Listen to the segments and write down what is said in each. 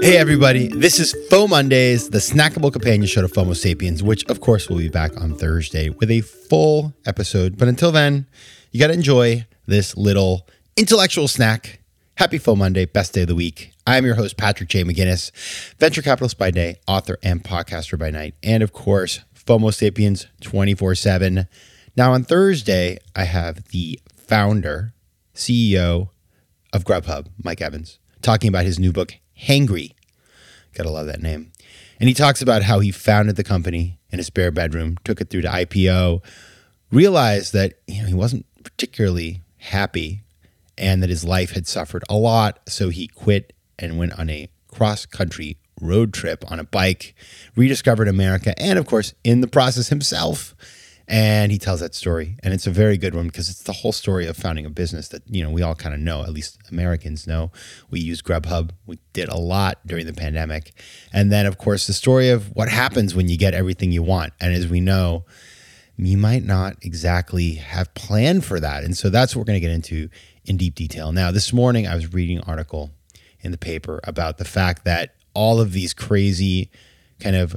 Hey, everybody, this is FOMOndays, the snackable companion show to FOMO Sapiens, which, of course, will be back on Thursday with a full episode. But until then, you got to enjoy this little intellectual snack. Happy FOMOnday, best day of the week. I'm your host, Patrick J. McGinnis, venture capitalist by day, author and podcaster by night, and of course, FOMO Sapiens 24 7. Now, on Thursday, I have the founder, CEO of Grubhub, Mike Evans, talking about his new book, Hangry. Gotta love that name. And he talks about how he founded the company in a spare bedroom, took it through to IPO, realized that you know he wasn't particularly happy and that his life had suffered a lot. So he quit and went on a cross country road trip on a bike, rediscovered America, and of course, in the process himself. And he tells that story. And it's a very good one because it's the whole story of founding a business that, you know, we all kind of know, at least Americans know. We use Grubhub. We did a lot during the pandemic. And then, of course, the story of what happens when you get everything you want. And as we know, you might not exactly have planned for that. And so that's what we're going to get into in deep detail. Now, this morning I was reading an article in the paper about the fact that all of these crazy kind of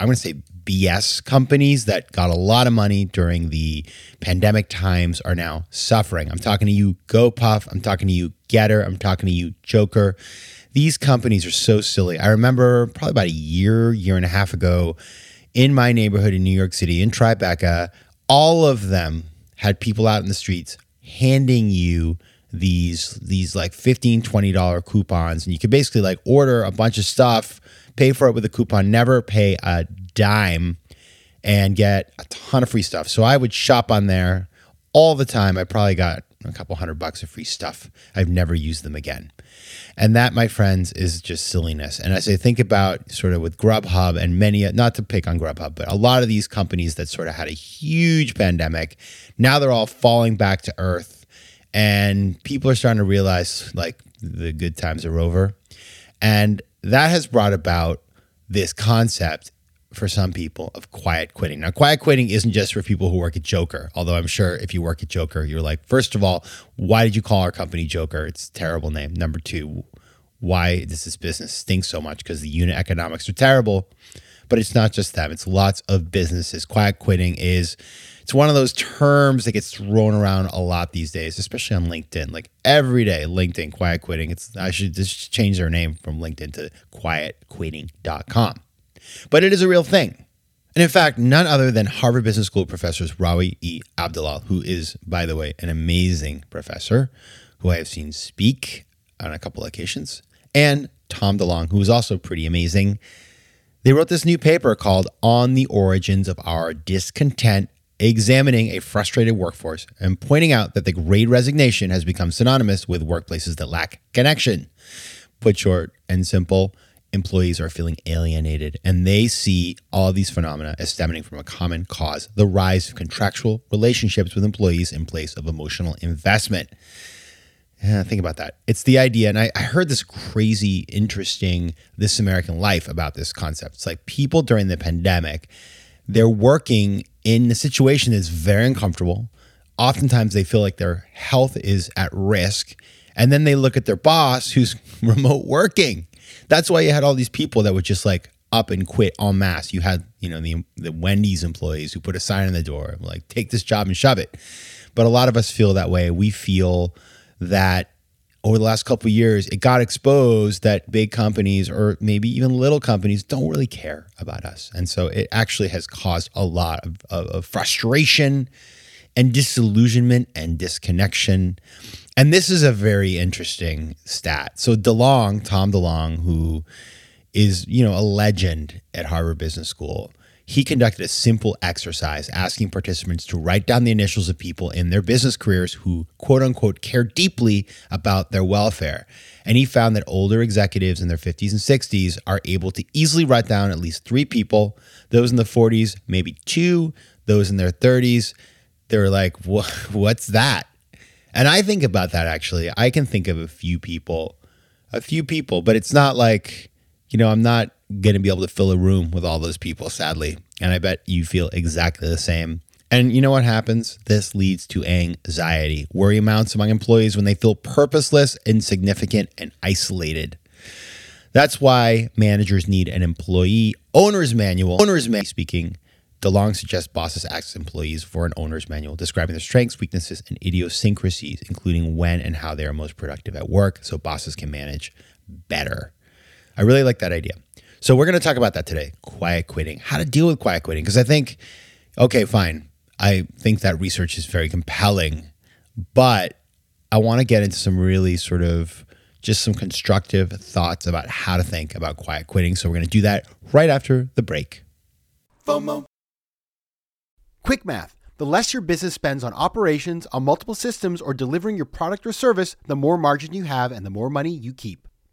I'm going to say BS companies that got a lot of money during the pandemic times are now suffering. I'm talking to you, GoPuff. I'm talking to you, Getir. I'm talking to you, Jokr. These companies are so silly. I remember probably about a year, year and a half ago in my neighborhood in New York City, in Tribeca, all of them had people out in the streets handing you these these like 15 20 dollar coupons and you could basically like order a bunch of stuff pay for it with a coupon. Never pay a dime and get a ton of free stuff. So i would shop on there all the time. I probably got a couple hundred bucks of free stuff. I've never used them again. And that my friends is just silliness. And as i think about sort of with grubhub and many not to pick on grubhub but a lot of these companies that sort of had a huge pandemic now they're all falling back to earth. And people are starting to realize like the good times are over. And that has brought about this concept for some people of quiet quitting. Now quiet quitting isn't just for people who work at Jokr although i'm sure if you work at Jokr you're like first of all why did you call our company Jokr? It's a terrible name. Number two why does this business stink so much? Because the unit economics are terrible. But it's not just them. It's lots of businesses. Quiet quitting is it's one of those terms that gets thrown around a lot these days, especially on LinkedIn. Like every day, LinkedIn quiet quitting. It's I should just change their name from LinkedIn to quietquitting.com. But it is a real thing. And in fact, none other than Harvard Business School professors Rawi E. Abdelal, who is, by the way, an amazing professor who I have seen speak on a couple occasions, and Tom DeLong, who is also pretty amazing. They wrote this new paper called On the Origins of Our Discontent examining a frustrated workforce and pointing out that the great resignation has become synonymous with workplaces that lack connection. Put short and simple, employees are feeling alienated and they see all these phenomena as stemming from a common cause the rise of contractual relationships with employees in place of emotional investment. Yeah, think about that. It's the idea, and I, I, heard this crazy, interesting This American Life about this concept. It's like people during the pandemic, they're working in a situation that's very uncomfortable. Oftentimes, they feel like their health is at risk. And then they look at their boss who's remote working. That's why you had all these people that would just like up and quit en masse. You had, you know, the, the Wendy's employees who put a sign on the door, like, take this job and shove it. But a lot of us feel that way. We feel that over the last couple years, it got exposed that big companies or maybe even little companies don't really care about us. And so it actually has caused a lot of, of, of frustration and disillusionment and disconnection. And this is a very interesting stat. So DeLong, Tom DeLong, who is, you know, a legend at Harvard Business School, he conducted a simple exercise asking participants to write down the initials of people in their business careers who, quote unquote, care deeply about their welfare. And he found that older executives in their 50s and 60s are able to easily write down at least three people. Those in the 40s, maybe two. Those in their 30s, they're like, what's that? And I think about that actually. I can think of a few people, a few people, but it's not like, you know, I'm not going to be able to fill a room with all those people, sadly. And I bet you feel exactly the same. And you know what happens? This leads to anxiety. Worry amounts among employees when they feel purposeless, insignificant, and isolated. That's why managers need an employee owner's manual. Owner's manual speaking. DeLong suggests bosses ask employees for an owner's manual describing their strengths, weaknesses, and idiosyncrasies, including when and how they are most productive at work so bosses can manage better. I really like that idea. So we're going to talk about that today quiet quitting, how to deal with quiet quitting. Because I think, okay, fine. I think that research is very compelling, but I want to get into some really sort of just some constructive thoughts about how to think about quiet quitting. So we're going to do that right after the break. FOMO. Quick math. The less your business spends on operations, on multiple systems, or delivering your product or service, the more margin you have and the more money you keep.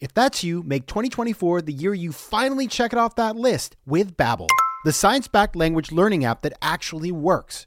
If that's you, make 2024 the year you finally check it off that list with Babbel, the science-backed language learning app that actually works.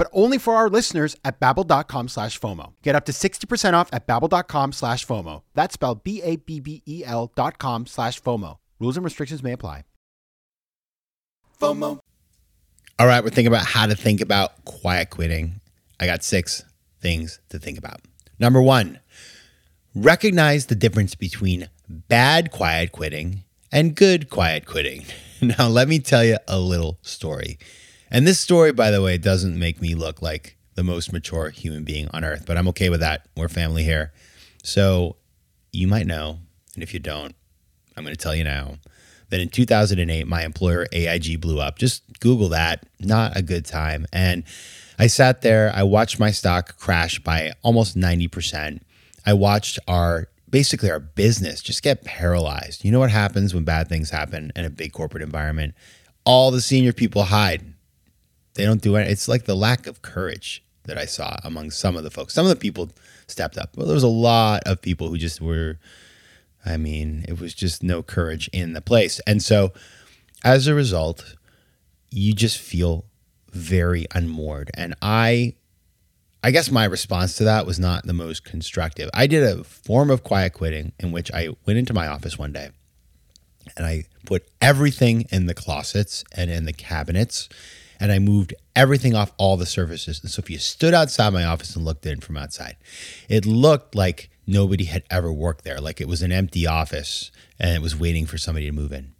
but only for our listeners at babbel.com slash FOMO. Get up to 60% off at babbel.com slash FOMO. That's spelled B-A-B-B-E-L dot com slash FOMO. Rules and restrictions may apply. FOMO. All right, we're thinking about how to think about quiet quitting. I got six things to think about. Number one, recognize the difference between bad quiet quitting and good quiet quitting. Now, let me tell you a little story. And this story, by the way, doesn't make me look like the most mature human being on earth, but I'm okay with that. We're family here. So you might know, and if you don't, I'm going to tell you now that in 2008, my employer AIG blew up. Just Google that. Not a good time. And I sat there, I watched my stock crash by almost 90%. I watched our basically our business just get paralyzed. You know what happens when bad things happen in a big corporate environment? All the senior people hide. They don't do it. It's like the lack of courage that I saw among some of the folks. Some of the people stepped up. Well, there was a lot of people who just were I mean, it was just no courage in the place. And so as a result, you just feel very unmoored. And I I guess my response to that was not the most constructive. I did a form of quiet quitting in which I went into my office one day and I put everything in the closets and in the cabinets and I moved everything off all the surfaces. And so if you stood outside my office and looked in from outside, it looked like nobody had ever worked there. Like it was an empty office and it was waiting for somebody to move in.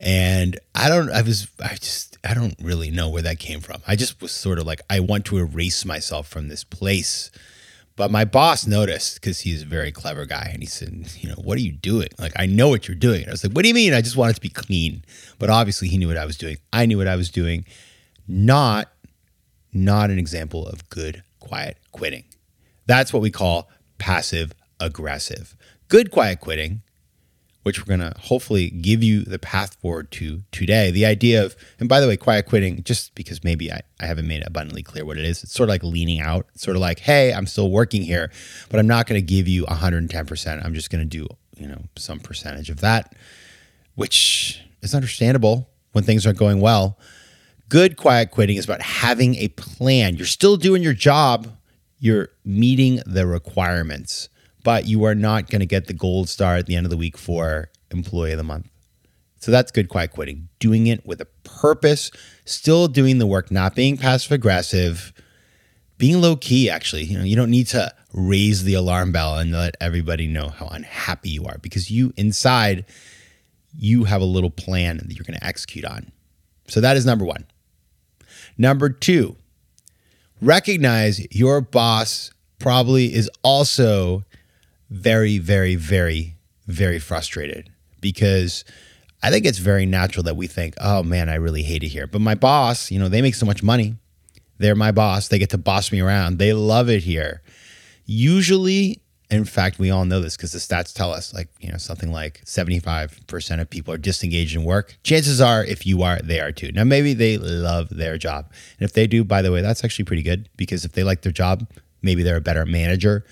And I don't, I was, I just, I don't really know where that came from. I just was sort of like, I want to erase myself from this place. But my boss noticed because he's a very clever guy and he said, You know, what are you doing? Like, I know what you're doing. And I was like, What do you mean? I just wanted to be clean. But obviously, he knew what I was doing. I knew what I was doing. Not, not an example of good, quiet quitting. That's what we call passive aggressive. Good, quiet quitting which we're going to hopefully give you the path forward to today. The idea of, and by the way, quiet quitting, just because maybe I, I haven't made it abundantly clear what it is, it's sort of like leaning out. It's sort of like, hey, I'm still working here, but I'm not going to give you 110%. I'm just going to do, you know, some percentage of that, which is understandable when things aren't going well. Good quiet quitting is about having a plan. You're still doing your job, you're meeting the requirements but you are not going to get the gold star at the end of the week for employee of the month. So that's good quiet quitting. Doing it with a purpose, still doing the work, not being passive aggressive, being low key actually. You know, you don't need to raise the alarm bell and let everybody know how unhappy you are because you inside you have a little plan that you're going to execute on. So that is number 1. Number 2, recognize your boss probably is also very, very, very, very frustrated because I think it's very natural that we think, oh man, I really hate it here. But my boss, you know, they make so much money. They're my boss. They get to boss me around. They love it here. Usually, in fact, we all know this because the stats tell us like, you know, something like 75% of people are disengaged in work. Chances are, if you are, they are too. Now, maybe they love their job. And if they do, by the way, that's actually pretty good because if they like their job, maybe they're a better manager,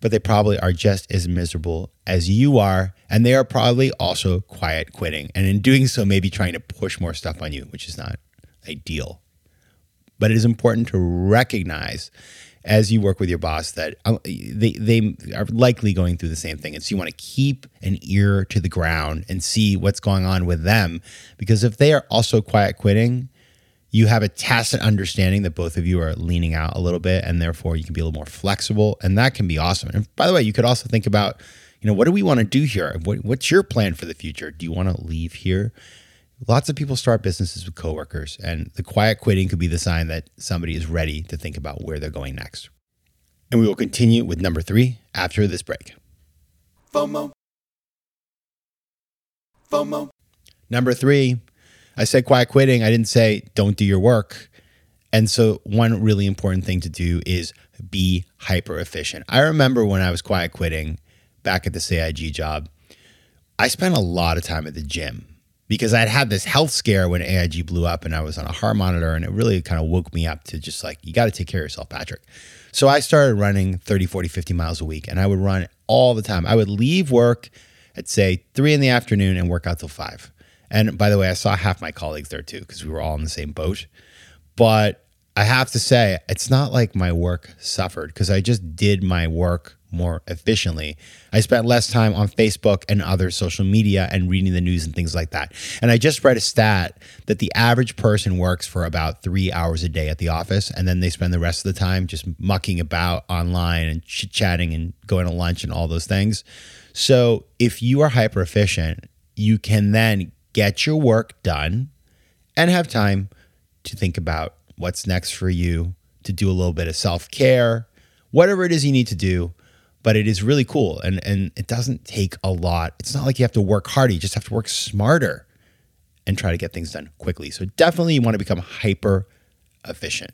but they probably are just as miserable as you are. And they are probably also quiet quitting. And in doing so, maybe trying to push more stuff on you, which is not ideal. But it is important to recognize as you work with your boss that uh, they, they are likely going through the same thing. And so you want to keep an ear to the ground and see what's going on with them. Because if they are also quiet quitting, you have a tacit understanding that both of you are leaning out a little bit and therefore you can be a little more flexible and that can be awesome and by the way you could also think about you know what do we want to do here what, what's your plan for the future do you want to leave here lots of people start businesses with coworkers and the quiet quitting could be the sign that somebody is ready to think about where they're going next and we will continue with number three after this break FOMO. FOMO. number three I said quiet quitting. I didn't say don't do your work. And so, one really important thing to do is be hyper efficient. I remember when I was quiet quitting back at the AIG job, I spent a lot of time at the gym because I'd had this health scare when AIG blew up and I was on a heart monitor and it really kind of woke me up to just like, you got to take care of yourself, Patrick. So I started running 30, 40, 50 miles a week and I would run all the time. I would leave work at say three in the afternoon and work out till five. And by the way, I saw half my colleagues there too because we were all in the same boat. But I have to say, it's not like my work suffered because I just did my work more efficiently. I spent less time on Facebook and other social media and reading the news and things like that. And I just read a stat that the average person works for about three hours a day at the office, and then they spend the rest of the time just mucking about online and chit chatting and going to lunch and all those things. So if you are hyper efficient, you can then get your work done and have time to think about what's next for you, to do a little bit of self care, whatever it is you need to do. But it is really cool and, and it doesn't take a lot. It's not like you have to work harder, you just have to work smarter and try to get things done quickly. So definitely you want to become hyper efficient.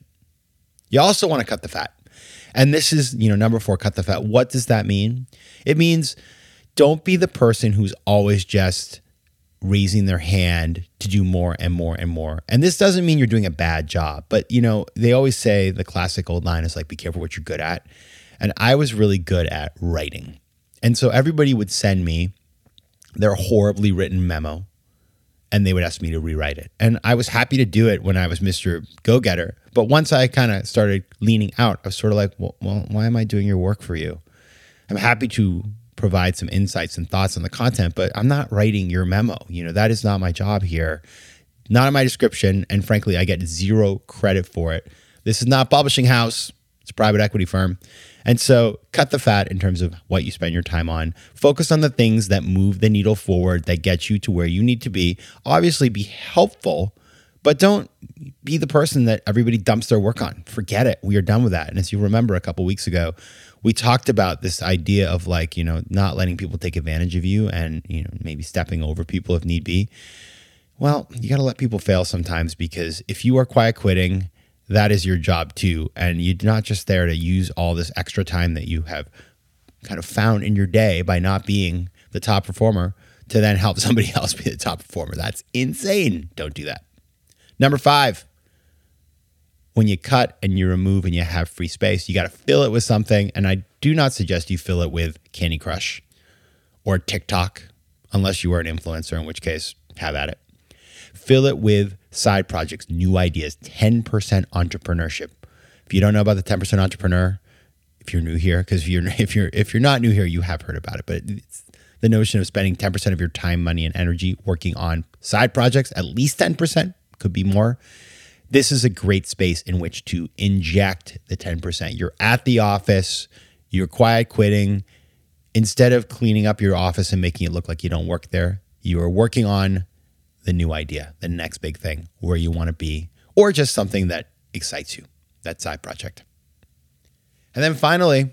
You also want to cut the fat. And this is, you know, number four, cut the fat. What does that mean? It means don't be the person who's always just raising their hand to do more and more and more. And this doesn't mean you're doing a bad job, but you know, they always say the classic old line is like, be careful what you're good at. And I was really good at writing. And so everybody would send me their horribly written memo and they would ask me to rewrite it. And I was happy to do it when I was Mr. Go Getter. But once I kind of started leaning out, I was sort of like, well, well, why am I doing your work for you? I'm happy to provide some insights and thoughts on the content, but I'm not writing your memo. You know, that is not my job here. Not in my description. And frankly, I get zero credit for it. This is not publishing house. It's a private equity firm. And so cut the fat in terms of what you spend your time on. Focus on the things that move the needle forward, that get you to where you need to be. Obviously, be helpful, But don't be the person that everybody dumps their work on. Forget it. We are done with that. And as you remember a couple weeks ago, we talked about this idea of like, you know, not letting people take advantage of you and, you know, maybe stepping over people if need be. Well, you got to let people fail sometimes because if you are quiet quitting, that is your job too. And you're not just there to use all this extra time that you have kind of found in your day by not being the top performer to then help somebody else be the top performer. That's insane. Don't do that. Number five, when you cut and you remove and you have free space, you got to fill it with something. And I do not suggest you fill it with Candy Crush or TikTok, unless you are an influencer, in which case, have at it. Fill it with side projects, new ideas, 10% entrepreneurship. If you don't know about the 10% entrepreneur, if you're new here, because if you're if you're if you're not new here, you have heard about it. But it's the notion of spending 10% of your time, money, and energy working on side projects, at least 10%, could be more. This is a great space in which to inject the 10%. You're at the office, you're quiet quitting. Instead of cleaning up your office and making it look like you don't work there, you are working on the new idea, the next big thing, where you want to be, or just something that excites you, that side project. And then finally,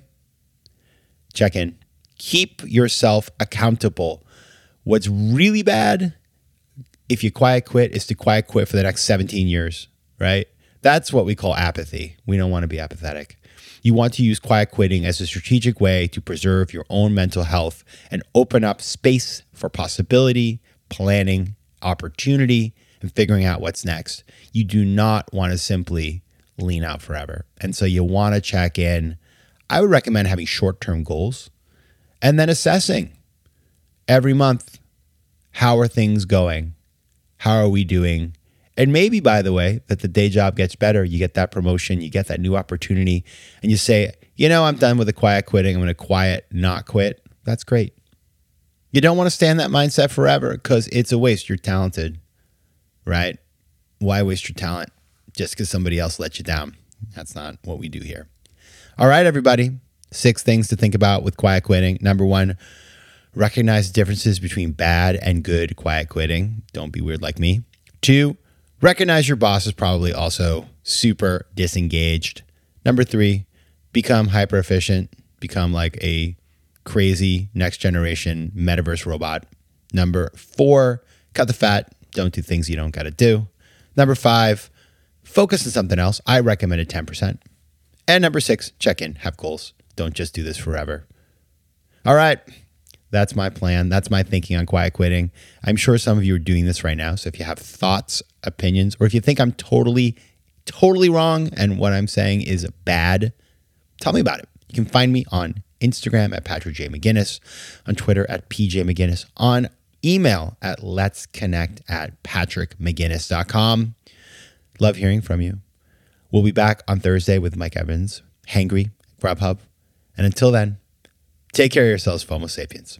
check in. Keep yourself accountable. What's really bad if you quiet quit is to quiet quit for the next 17 years, right? That's what we call apathy. We don't want to be apathetic. You want to use quiet quitting as a strategic way to preserve your own mental health and open up space for possibility, planning, opportunity, and figuring out what's next. You do not want to simply lean out forever. And so you want to check in. I would recommend having short term goals and then assessing every month how are things going? How are we doing? And maybe, by the way, that the day job gets better. You get that promotion, you get that new opportunity, and you say, you know, I'm done with the quiet quitting. I'm going to quiet, not quit. That's great. You don't want to stay in that mindset forever because it's a waste. You're talented, right? Why waste your talent just because somebody else let you down? That's not what we do here. All right, everybody. Six things to think about with quiet quitting. Number one, recognize differences between bad and good quiet quitting. Don't be weird like me. Two, recognize your boss is probably also super disengaged. Number three, become hyper efficient, become like a crazy next generation metaverse robot. Number four, cut the fat, don't do things you don't got to do. Number five, focus on something else. I recommended 10%. And number six, check in, have goals. Don't just do this forever. All right. That's my plan. That's my thinking on quiet quitting. I'm sure some of you are doing this right now. So if you have thoughts, opinions, or if you think I'm totally, totally wrong and what I'm saying is bad, tell me about it. You can find me on Instagram at Patrick J. McGinnis, on Twitter at PJ McGinnis, on email at let's connect at patrickmcginnis.com. Love hearing from you. We'll be back on Thursday with Mike Evans, Hangry, Grubhub. And until then, Take care of yourselves, FOMO sapiens.